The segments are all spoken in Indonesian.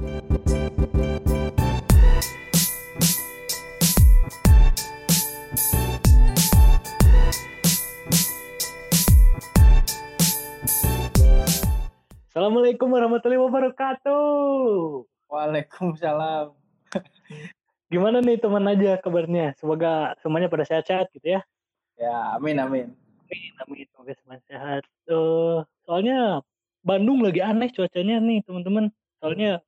Assalamualaikum warahmatullahi wabarakatuh. Waalaikumsalam. Gimana nih teman aja kabarnya? Semoga semuanya pada sehat-sehat gitu ya. Ya, amin amin. Amin, amin. Semoga semuanya sehat. Uh, soalnya Bandung lagi aneh cuacanya nih teman-teman. Soalnya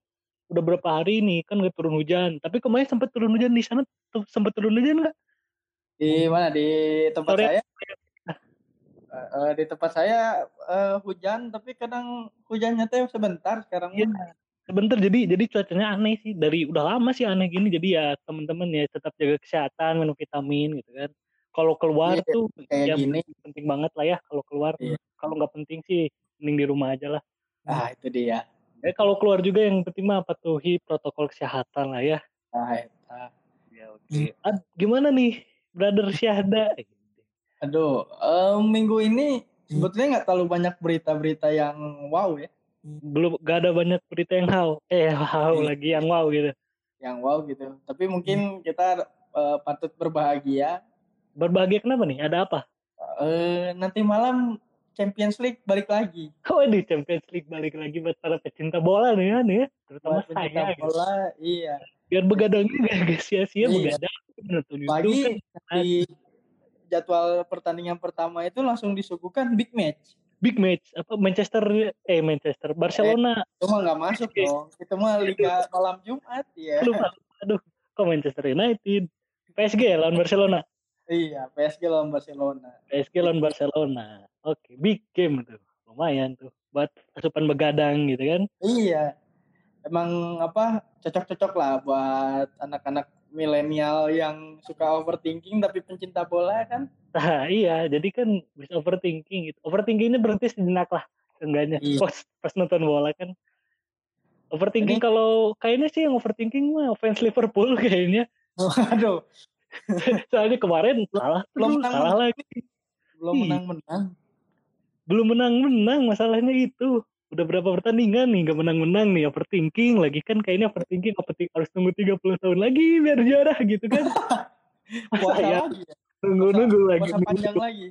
udah berapa hari nih kan nggak turun hujan. Tapi kemarin sempat turun hujan di sana. Tuh, sempat turun hujan nggak? Di mana? Di tempat Sore. saya? Eh, di tempat saya eh, hujan, tapi kadang hujannya teh sebentar sekarang. Mah. Sebentar jadi jadi cuacanya aneh sih. Dari udah lama sih aneh gini. Jadi ya teman-teman ya tetap jaga kesehatan, minum vitamin gitu kan. Kalau keluar Iya, tuh Kayak ya gini. penting banget lah ya kalau keluar. Iya. Kalau nggak penting sih mending di rumah aja lah. Ah, itu dia. Eh kalau keluar juga yang penting mah patuhi protokol kesehatan lah ya. Nah, eta. Ya oke. Ah, gimana nih, brother Syahda? Aduh, eh, minggu ini sebetulnya nggak terlalu banyak berita-berita yang wow ya. Belum gak ada banyak berita yang how, eh how Iya. lagi yang wow gitu. Yang wow gitu. Tapi mungkin kita eh, patut berbahagia. Berbahagia kenapa nih? Ada apa? Eh, nanti malam Champions League balik lagi. Oh di Champions League balik lagi buat para pecinta bola nih kan ya, terutama Buat saya. Gitu. bola, iya. Biar begadangnya gak, gak Iya. sia-sia begadang Pagi kan di jadwal pertandingan pertama itu langsung disuguhkan big match. big match apa Manchester eh Manchester Barcelona Itu mah nggak masuk dong. Itu mah liga malam Jumat ya. lupa aduh kok Manchester United PSG ya lawan Barcelona Iya, PSG lawan Barcelona. PSG lawan Barcelona. Oke, big game tuh. Lumayan tuh buat asupan begadang gitu kan. Iya. Emang apa cocok-cocok lah buat anak-anak milenial yang suka overthinking tapi pencinta bola kan. Nah, iya, jadi kan bisa overthinking gitu. Overthinking ini berhenti sejenak lah seenggaknya. Iya. Pas, pas nonton bola kan. Overthinking kalau kayaknya sih yang overthinking mah fans Liverpool kayaknya. Aduh, Soalnya kemarin salah belum menang salah lagi. belum Iya. menang-menang. Belum menang-menang masalahnya itu. Udah berapa pertandingan nih gak menang-menang nih overthinking lagi kan kayaknya overthinking overthinking harus tunggu 30 tahun lagi biar juara gitu kan. Masa Puasa ya nunggu-nunggu lagi. Puasa panjang lagi.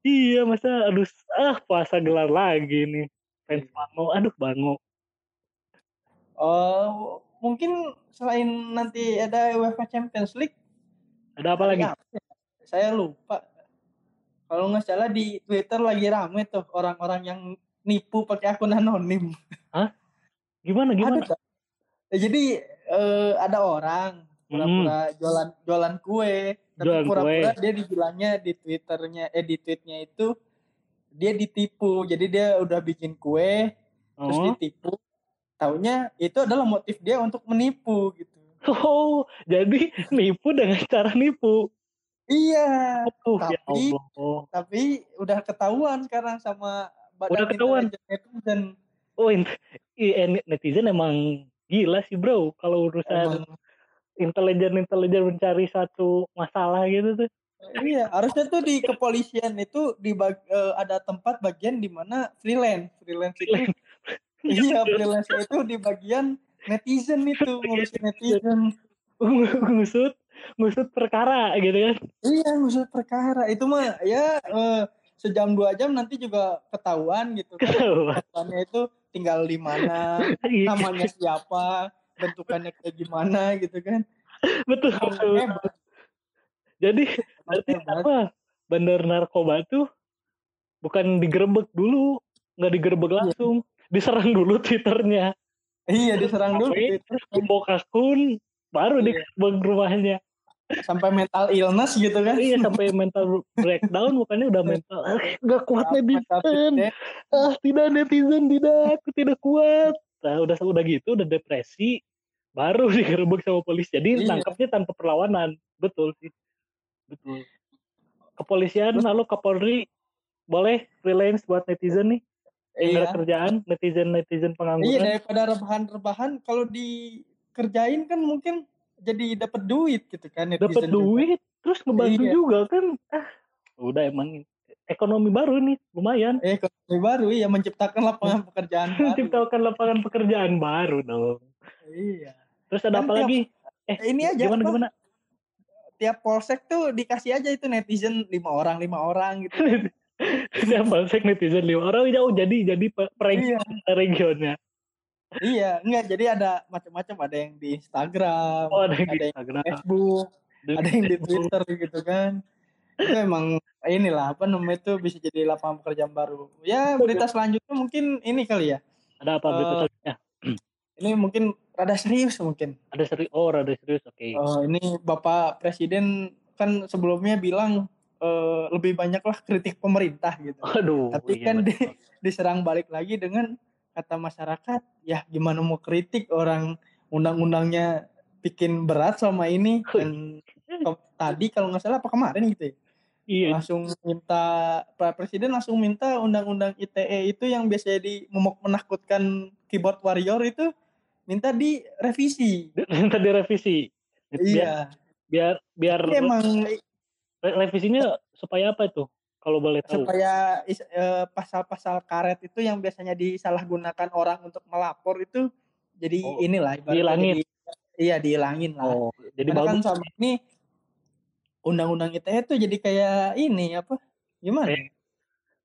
Iya masa harus ah puasa gelar lagi nih fans Bango aduh Bango Oh, mungkin selain nanti ada UEFA Champions League ada apa lagi ya? Saya lupa. Kalau nggak salah di Twitter lagi rame tuh orang-orang yang nipu pakai akun anonim. gimana gimana Ada. Ya, jadi eh, ada orang pura-pura jualan jualan kue, tapi pura-pura dia dibilangnya di Twitternya, eh di tweetnya itu dia ditipu. Jadi dia udah bikin kue, terus oh. ditipu. Taunya itu adalah motif dia untuk menipu gitu. Oh jadi nipu dengan cara nipu. Iya, oh ya Tapi- Allah. tapi udah ketahuan sekarang sama badan Udah ketahuan? netizen. oh eh, netizen emang gila sih bro. Kalau urusan intelijen intelijen mencari satu masalah gitu tuh. Iya, harusnya tuh di kepolisian itu di bag- eh, ada tempat bagian di mana freelance, freelance itu iya, freelance itu di bagian netizen itu ngurusin netizen. ngusut ngusut perkara gitu kan Iya, ngusut perkara itu mah ya eh, sejam dua jam nanti juga ketahuan gitu kan. Ketahuannya itu tinggal di mana, Iya, namanya siapa, bentukannya kayak gimana gitu kan. betul betul. hebat, jadi berarti apa bandar narkoba tuh bukan digerebek dulu nggak digerebek Iya. langsung diserang dulu twitternya Iya diserang dulu. Tapi- Twitter. gembok akun baru Iya. digerebek rumahnya. Sampai mental illness gitu kan. iya sampai mental breakdown bukannya udah mental ah, nggak kuat netizen. ah tidak netizen tidak aku tidak kuat. Nah udah udah gitu udah depresi baru digerebek sama polisi jadi Iya. tangkapnya tanpa perlawanan. Betul sih. Betul. Kepolisian Terus- lalu kapolri boleh freelance buat netizen nih Iya. ada kerjaan netizen netizen Iya pengangguran daripada rebahan-rebahan kalau dikerjain kan mungkin jadi dapat duit gitu kan dapat juga. duit terus ngebantu Iya. juga kan ah udah emang ekonomi baru nih lumayan Eh ekonomi baru ya menciptakan lapangan pekerjaan baru. menciptakan lapangan pekerjaan baru dong Iya. Terus ada Kan apa tiap- lagi? Eh, ini aja, gimana apa? gimana? Tiap polsek tuh dikasih aja itu netizen lima orang lima orang gitu. Siapa polsek netizen lima orang jauh jadi jadi pe- region regionnya. Iya, enggak jadi ada macam-macam ada yang di Instagram, Oh, ada yang di ada yang Instagram. di Facebook, ada yang di Twitter gitu kan. Itu emang inilah apa namanya itu bisa jadi lapangan pekerjaan baru. Ya berita selanjutnya mungkin ini kali ya. Ada apa berita Eh, selanjutnya? Ini mungkin rada serius mungkin. Ada serius. Oh, ada serius. Oke. Oh, ini Bapak Presiden kan sebelumnya bilang eh, lebih banyaklah kritik pemerintah gitu. Aduh. Tapi iya, kan di, diserang balik lagi dengan kata masyarakat, ya gimana mau kritik orang undang-undangnya bikin berat sama ini dan ke- tadi kalau nggak salah apa kemarin gitu ya Iya. langsung minta Pak Presiden langsung minta undang-undang ITE itu yang biasanya di momok menakutkan keyboard warrior itu minta direvisi. Minta direvisi. Biar Iya. biar biar emang revisinya supaya apa itu? Kalau boleh tahu. supaya eh, pasal-pasal karet itu yang biasanya disalahgunakan orang untuk melapor itu jadi Oh, inilah dihilangin. jadi- iya dihilangin lah. Oh, jadi Karena kan bagus. sama ini undang-undang ITE itu jadi kayak ini apa? Gimana? Kayak-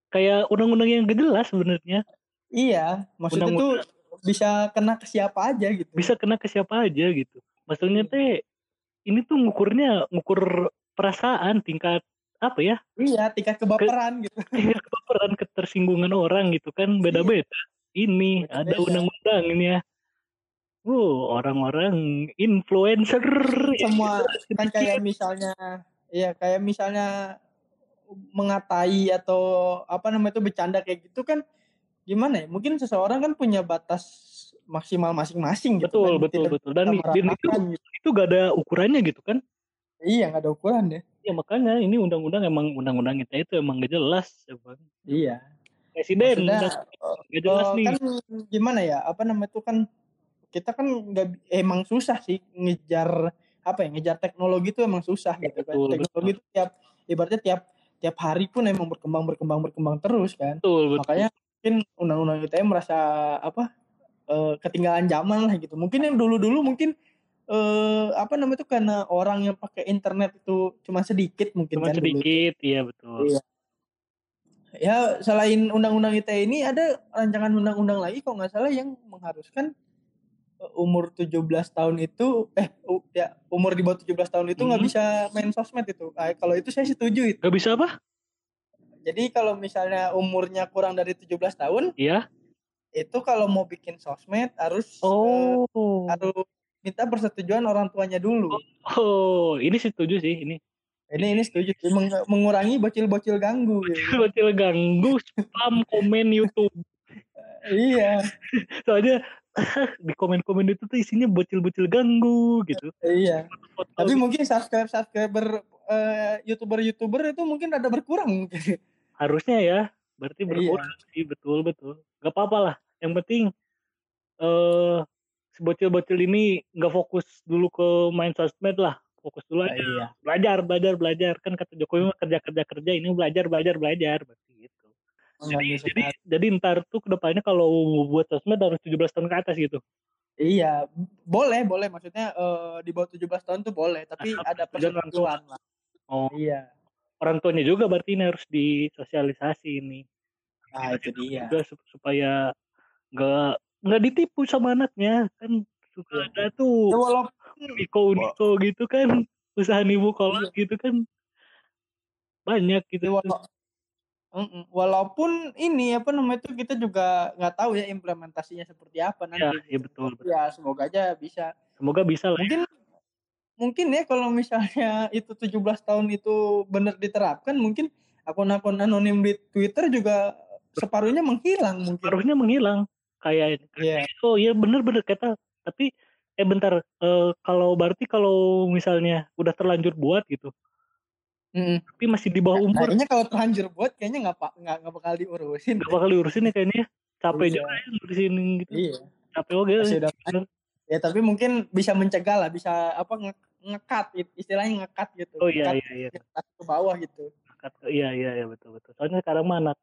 Kayak undang-undang yang gak jelas sebenarnya. Iya, maksudnya tuh Undang-undang bisa kena ke siapa aja gitu. bisa kena ke siapa aja gitu. Maksudnya Iya. teh ini tuh ngukurnya ngukur perasaan tingkat apa ya? Iya, tingkat kebaperan gitu. Tingkat kebaperan ketersinggungan orang gitu kan beda-beda. Ini ada Beda-beda. undang-undang ini ya. Oh, orang-orang influencer Semua kan kayak misalnya iya kayak misalnya mengatai atau apa namanya itu bercanda kayak gitu kan gimana ya? Mungkin seseorang kan punya batas maksimal masing-masing gitu betul kan. betul Tidak betul dan, dan itu gitu. itu gak ada ukurannya gitu kan Iya, nggak ada ukuran ya. ya makanya ini undang-undang emang undang-undang kita itu emang gak jelas emang. Iya. presiden Maksudnya, gak jelas Oh, nih kan gimana ya apa namanya itu kan kita kan nggak emang susah sih ngejar apa ya ngejar teknologi itu emang susah gitu kan Betul, teknologi itu tiap ibaratnya tiap tiap hari pun emang berkembang berkembang berkembang terus kan betul betul makanya mungkin undang-undang ITE merasa apa eh, ketinggalan zaman lah gitu mungkin yang dulu dulu mungkin eh apa namanya itu karena orang yang pakai internet itu cuma sedikit mungkin cuma kan dulu. sedikit iya betul Iya. Ya selain undang-undang ITE ini ada rancangan undang-undang lagi kalau nggak salah yang mengharuskan eh, umur 17 tahun itu eh ya umur di bawah 17 tahun itu nggak Hmm. bisa main sosmed itu. Ah, kalau itu saya setuju itu. gak bisa apa Jadi kalau misalnya umurnya kurang dari 17 tahun iya itu kalau mau bikin sosmed harus eh, oh harus minta persetujuan orang tuanya dulu. oh ini setuju sih ini Ini ini setuju sih meng- mengurangi bocil-bocil ganggu gitu. bocil ganggu spam komen YouTube iya. soalnya di komen-komen itu tuh isinya bocil-bocil ganggu gitu Iya. Foto Tapi mungkin subscribe subscriber eh, youtuber youtuber itu mungkin ada berkurang mungkin. harusnya ya berarti Iya. berkurang sih betul betul gak apa-apa lah yang penting eh si bocil-bocil ini nggak fokus dulu ke main sosmed lah. Fokus dulu aja. Iya. belajar belajar belajar. Kan kata Jokowi mah kerja kerja kerja. Ini belajar belajar belajar. Berarti gitu. Jadi jadi jadi ntar tuh ke depannya kalau mau buat sosmed harus 17 tahun ke atas gitu. Iya, boleh boleh. Maksudnya eh, di bawah 17 tahun tuh boleh, tapi ada persetujuan orang tua. persetujuan lah. oh. Iya. orang tuanya juga berarti ini harus disosialisasi ini. Nah, itu dia. juga sup- supaya nggak nggak ditipu sama anaknya kan suka ada tuh. Ya, walaupun Niko Niko gitu kan usaha nibu kolak gitu kan. Banyak gitu. Ya, wala- walaupun ini apa namanya itu kita juga nggak tahu ya implementasinya seperti apa ya, nanti. ya betul, betul. Ya semoga aja bisa. semoga bisa lah ya. Mungkin mungkin ya kalau misalnya itu 17 tahun itu benar diterapkan mungkin akun-akun anonim di Twitter juga separuhnya menghilang mungkin. harusnya menghilang kayak Iya. oh iya bener-bener kata tapi eh bentar eh, kalau berarti kalau misalnya udah terlanjur buat gitu Mm-mm. tapi masih di bawah Nah, umur kayaknya kalau terlanjur buat kayaknya nggak pak nggak nggak bakal diurusin. gak bakal diurusin ya kayaknya ya. capek Iya. juga ya ngurusin gitu Iya. capek oke Ya tapi mungkin bisa mencegah lah, bisa apa nge ngekat istilahnya ngekat gitu. oh iya Ngekat iya iya ke bawah gitu. Kata- iya iya iya betul betul soalnya sekarang mah anak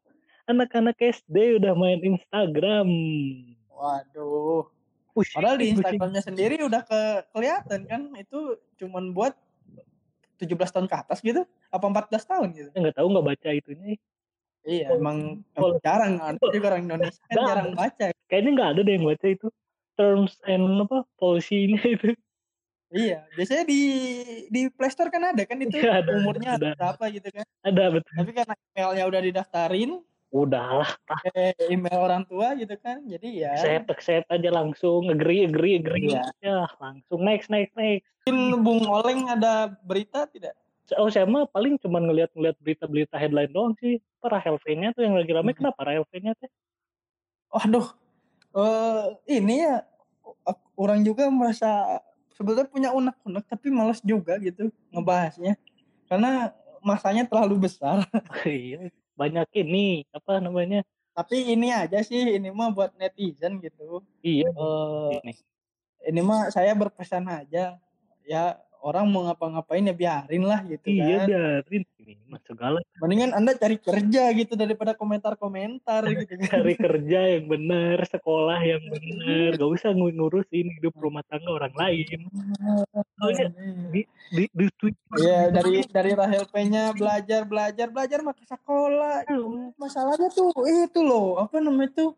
anak-anak SD udah main Instagram Waduh. Pusing, Padahal di. Instagramnya sendiri udah ke kelihatan kan itu cuman buat 17 tahun ke atas gitu apa 14 tahun gitu. Saya nggak tahu nggak baca itunya. Iya, emang Kalau- jarang ada juga orang Indonesia kan Nggak jarang baca. Kayaknya nggak ada deh yang baca itu terms and apa policy-nya itu. Iya, biasanya di di Play Store kan ada kan itu Iya, ada, umurnya ada. berapa gitu kan. Ada betul. Tapi karena emailnya udah didaftarin Udahlah, ke email orang tua gitu kan. Jadi ya accept accept aja langsung agree agree agree. Iya. Ya langsung next next next. mungkin Bung Oleng ada berita tidak? Oh saya mah paling cuma ngeliat-ngeliat berita-berita headline doang sih. Apa Rahel V-nya tuh yang lagi rame Hmm. kenapa Rahel V-nya teh? Waduh, eh ini ya orang juga merasa sebetulnya punya unek-unek tapi males juga gitu ngebahasnya karena masanya terlalu besar. iya, banyak ini apa namanya? Tapi ini aja sih ini mah buat netizen gitu. Iya. Eh, ini. ini mah saya berpesan aja ya orang mau ngapa-ngapain ya biarin lah gitu Iya kan. biarin. Ini mah segala Mendingan anda cari kerja gitu daripada komentar-komentar gitu kan. cari kerja yang benar, sekolah yang benar, gak usah ngu- ngurusin hidup rumah tangga orang lain. Soalnya di di, di tweet Iya dari dari Rahel P-nya belajar belajar belajar mah ke sekolah. Masalahnya tuh itu loh apa namanya tuh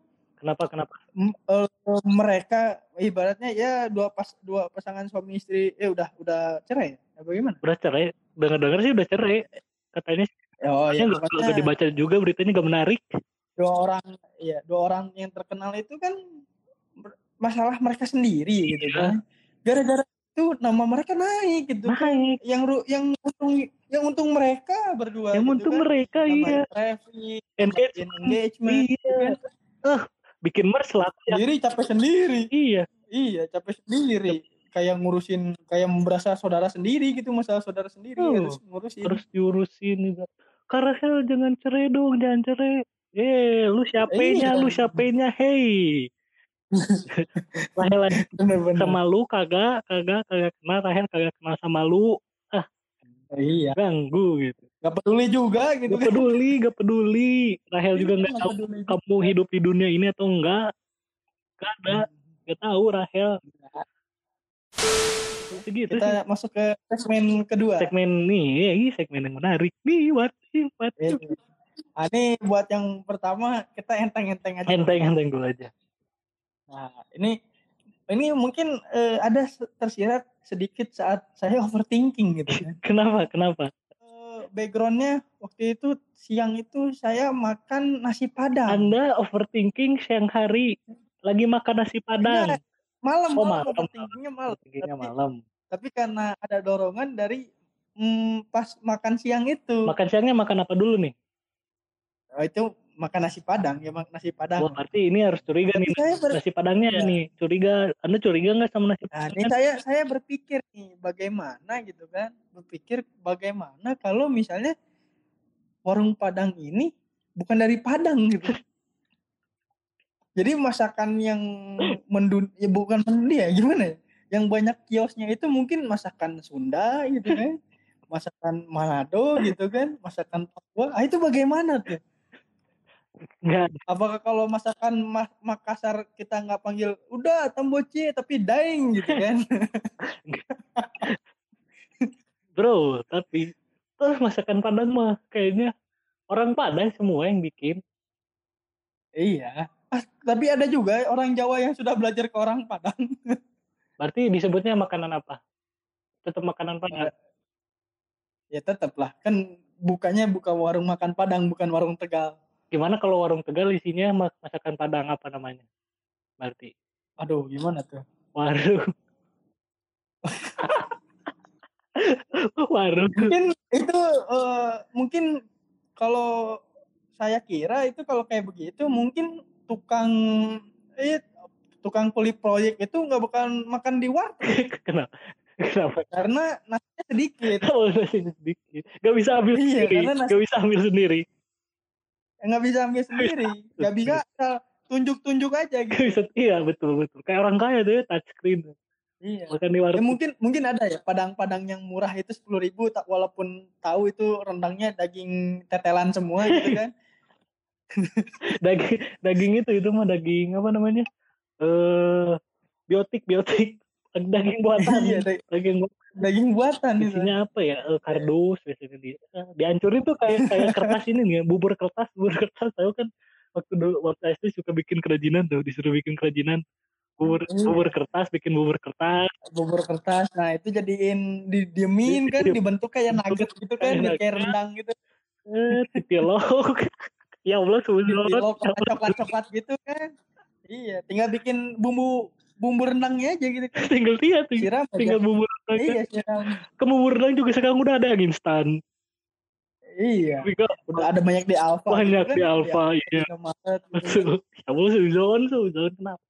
kenapa kenapa? m- eh, mereka ibaratnya ya dua pas dua pasangan suami istri eh udah udah cerai ya bagaimana? Udah cerai, dengar-dengar sih udah cerai. Katanya Oh ya nggak pokoknya nggak dibaca juga beritanya gak menarik. dua orang ya dua orang yang terkenal itu kan masalah mereka sendiri gitu Iya. kan. Gara-gara itu nama mereka naik gitu. kan. Naik. Yang ru- yang untung yang untung mereka berdua Yang gitu untung kan. mereka iya. Namanya traffic, Engagement. engagement, gitu Iya. kan. Eh, bikin merch lah. Ya, sendiri capek sendiri iya. iya capek sendiri kayak ngurusin kayak berasa saudara sendiri gitu masalah saudara sendiri Oh, harus ngurusin Harus diurusin juga. Karel jangan cerai dong, jangan cerai. Eh, lu siapanya, Iya. lu siapanya, hey. Rahel sama lu kagak, kagak, kagak kenal, Rahel kagak kenal sama lu, iya ganggu gitu. Gak peduli juga gitu Gak peduli, gak peduli. Rahel juga nggak tahu peduli kamu hidup di dunia ini atau enggak. Gak ada, gak tahu Rahel. Segitu sih. kita masuk ke segmen kedua Segmen nih, ya, ini segmen yang menarik. Nih, what what. Iya. Ah, ini buat yang pertama kita enteng-enteng aja Enteng-enteng dulu aja. nah ini ini mungkin eh, ada tersirat sedikit saat saya overthinking gitu kan Kenapa, kenapa? Backgroundnya waktu itu siang itu saya makan nasi padang Anda overthinking siang hari. Lagi makan nasi padang. malam Oh, malam malam. overthinkingnya malam Overthinkingnya Tapi- malam. tapi karena ada dorongan dari mm, pas makan siang itu Makan siangnya makan apa dulu nih? Oh, itu makan nasi padang ya makan nasi padang Wah, berarti ini harus curiga nih. saya ber- Nasi padangnya Iya. nih. Curiga. Anda curiga nggak sama nasi nah padang? ini saya saya berpikir nih bagaimana gitu kan berpikir bagaimana kalau misalnya warung padang ini bukan dari padang gitu jadi masakan yang mendun ya bukan mendun ya gimana ya yang banyak kiosnya itu mungkin masakan Sunda gitu kan masakan Manado gitu kan masakan Papua ah, itu bagaimana tuh Enggak. apakah kalau masakan Ma- Makassar kita nggak panggil udah tamboci tapi daeng gitu kan Bro, tapi terus masakan Padang mah kayaknya orang Padang semua yang bikin. iya Ah, tapi ada juga orang Jawa yang sudah belajar ke orang Padang Berarti disebutnya makanan apa? Tetap makanan Padang. ya tetap lah kan bukannya buka warung makan Padang bukan warung Tegal Gimana kalau warung Tegal isinya mas- masakan Padang apa namanya? Berarti aduh gimana tuh warung. warung. mungkin itu eh, mungkin kalau saya kira itu kalau kayak begitu mungkin tukang eh tukang kulit proyek itu nggak bakal makan di warteg Kenapa? Kenapa? karena nasinya sedikit Kalau nasi sedikit, gak bisa ambil Iya, sendiri, nasi- gak bisa ambil sendiri, nggak bisa ambil sendiri. nggak bisa tunjuk-tunjuk aja gitu. Bisa. Iya betul betul. Kayak orang kaya tuh ya touchscreen, iya. Makan di Ya, mungkin mungkin ada ya padang-padang yang murah itu sepuluh ribu tak walaupun tahu itu rendangnya daging tetelan semua gitu kan. Daging daging itu itu mah daging apa namanya? Eh biotik biotik daging buatan. Iya, da- daging bu- daging buatan itu. isinya apa ya? Eh, kardus biasanya di eh, dihancurin tuh kayak kayak kertas ini nih bubur kertas bubur kertas. Tahu kan? Waktu dulu waktu SD suka bikin kerajinan tuh disuruh bikin kerajinan. Bubur Iya. bubur kertas bikin bubur kertas. Bubur kertas. Nah, itu jadiin didiemin kan dibentuk kayak nugget gitu kan, Kayak rendang gitu. eh tipilok ya Allah Pilok sebenarnya coklat-coklat gitu kan. Iya, tinggal bikin bumbu bumbu rendangnya aja gitu tinggal dia tinggal, Siram aja. tinggal bubur rendang Iya, siram. ke bubur rendang juga sekarang udah ada yang instan Iya. Juga Udah ada banyak di Alfa. banyak gitu di kan. Alfa iya Indomaret gitu kan. betul ya Allah suzon suzon kenapa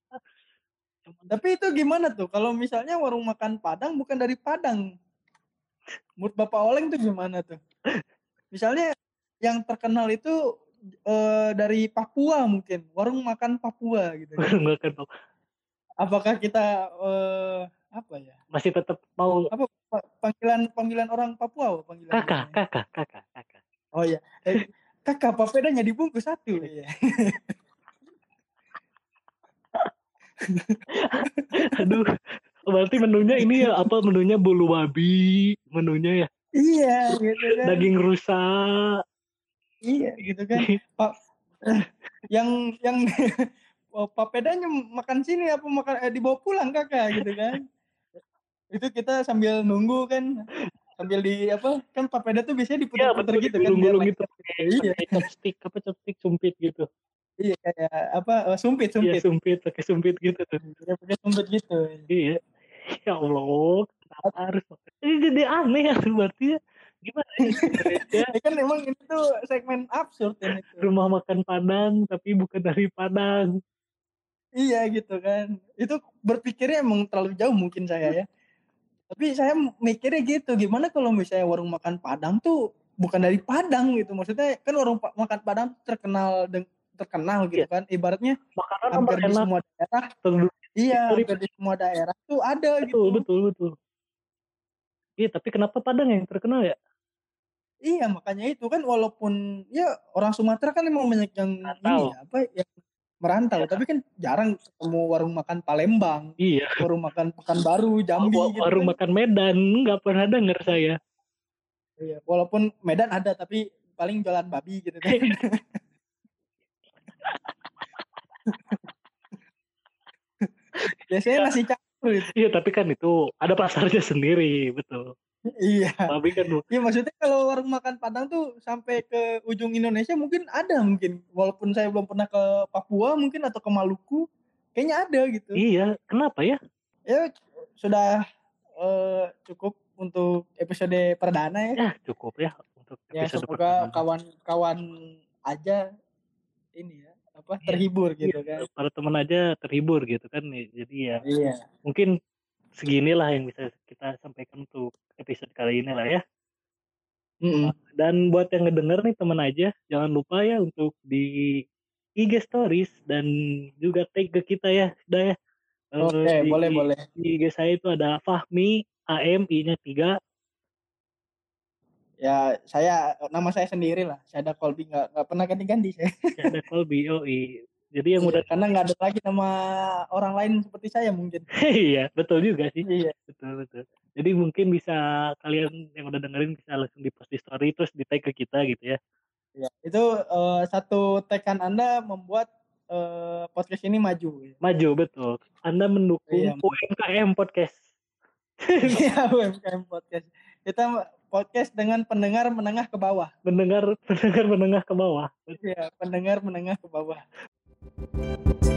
Tapi itu gimana tuh kalau misalnya warung makan Padang bukan dari Padang? Menurut Bapak Oleng tuh gimana tuh? Misalnya yang terkenal itu eh, dari Papua mungkin, warung makan Papua gitu. nggak akan tahu. Apakah kita eh, apa ya? masih tetap mau Apa pa- panggilan panggilan orang Papua panggilan? kakak kakak kakak kakak Oh iya. Eh, kakak papedanya dibungkus satu. Iya. aduh berarti menunya ini ya apa menunya bulu babi menunya ya Iya, gitu kan. daging rusa Iya, gitu kan. Pak yang yang oh, papedanya makan sini apa makan eh, dibawa pulang kakak gitu kan. Itu kita sambil nunggu kan sambil di apa kan papeda tuh biasanya ya diputar-putar betul gitu kan lengket. gitu. Iya. chopstick apa chopstick sumpit gitu. Iya kayak apa eh, sumpit iya sumpit. sumpit pakai sumpit gitu tuh. Iya, pakai sumpit gitu. Iya. Ya Allah kenapa harus ini jadi aneh ya berarti ya. Gimana ya. Ya kan emang itu tuh segmen absurd ya itu. rumah makan Padang tapi bukan dari Padang iya gitu kan. Itu berpikirnya emang terlalu jauh mungkin saya ya. Tapi saya mikirnya gitu gimana kalau misalnya warung makan Padang tuh bukan dari Padang gitu. Maksudnya kan warung pa- makan Padang terkenal terkenal gitu Iya. kan. Ibaratnya makanan hampir di semua daerah terus iya hampir di semua daerah tuh ada betul gitu. Betul betul iya tapi kenapa Padang yang terkenal ya? Iya makanya itu kan walaupun ya orang Sumatera kan emang banyak yang ini ya, apa yang merantau Iya. tapi kan jarang ketemu warung makan Palembang iya warung makan Pekanbaru Jambi gitu warung kan. makan Medan nggak pernah denger saya Iya, walaupun Medan ada tapi paling jualan babi gitu kan. Biasanya nasi campur iya tapi kan itu ada pasarnya sendiri betul Iya. tapi kan Iya maksudnya kalau warung makan Padang tuh sampai ke ujung Indonesia mungkin ada mungkin. Walaupun saya belum pernah ke Papua mungkin atau ke Maluku, kayaknya ada gitu. iya kenapa ya Ya sudah eh, cukup untuk episode perdana ya. ya cukup ya untuk Ya episode semoga pertama. kawan-kawan aja ini ya apa terhibur gitu kan. para teman aja terhibur gitu kan jadi ya Iya. mungkin seginilah yang bisa kita sampaikan untuk episode kali ini lah ya Mm-mm. dan buat yang ngedenger nih teman aja jangan lupa ya untuk di IG stories dan juga tag ke kita ya sudah ya Oke, di- boleh boleh. di IG saya itu ada Fahmi AM I nya 3 Ya saya nama saya sendiri lah. Saya ada Colby nggak nggak pernah ganti-ganti saya. ada Colby OI jadi yang udah Karena nggak ada lagi nama orang lain seperti saya mungkin. iya betul juga sih Iya. betul betul jadi mungkin bisa kalian yang udah dengerin bisa langsung di post di story terus di tag ke kita gitu ya Iya. Itu eh, satu tekan Anda membuat eh, podcast ini maju. maju betul anda mendukung Iya. UMKM podcast Iya, UMKM podcast. Kita podcast dengan pendengar menengah ke bawah. mendengar pendengar menengah ke bawah Iya, pendengar menengah ke bawah. Thank you.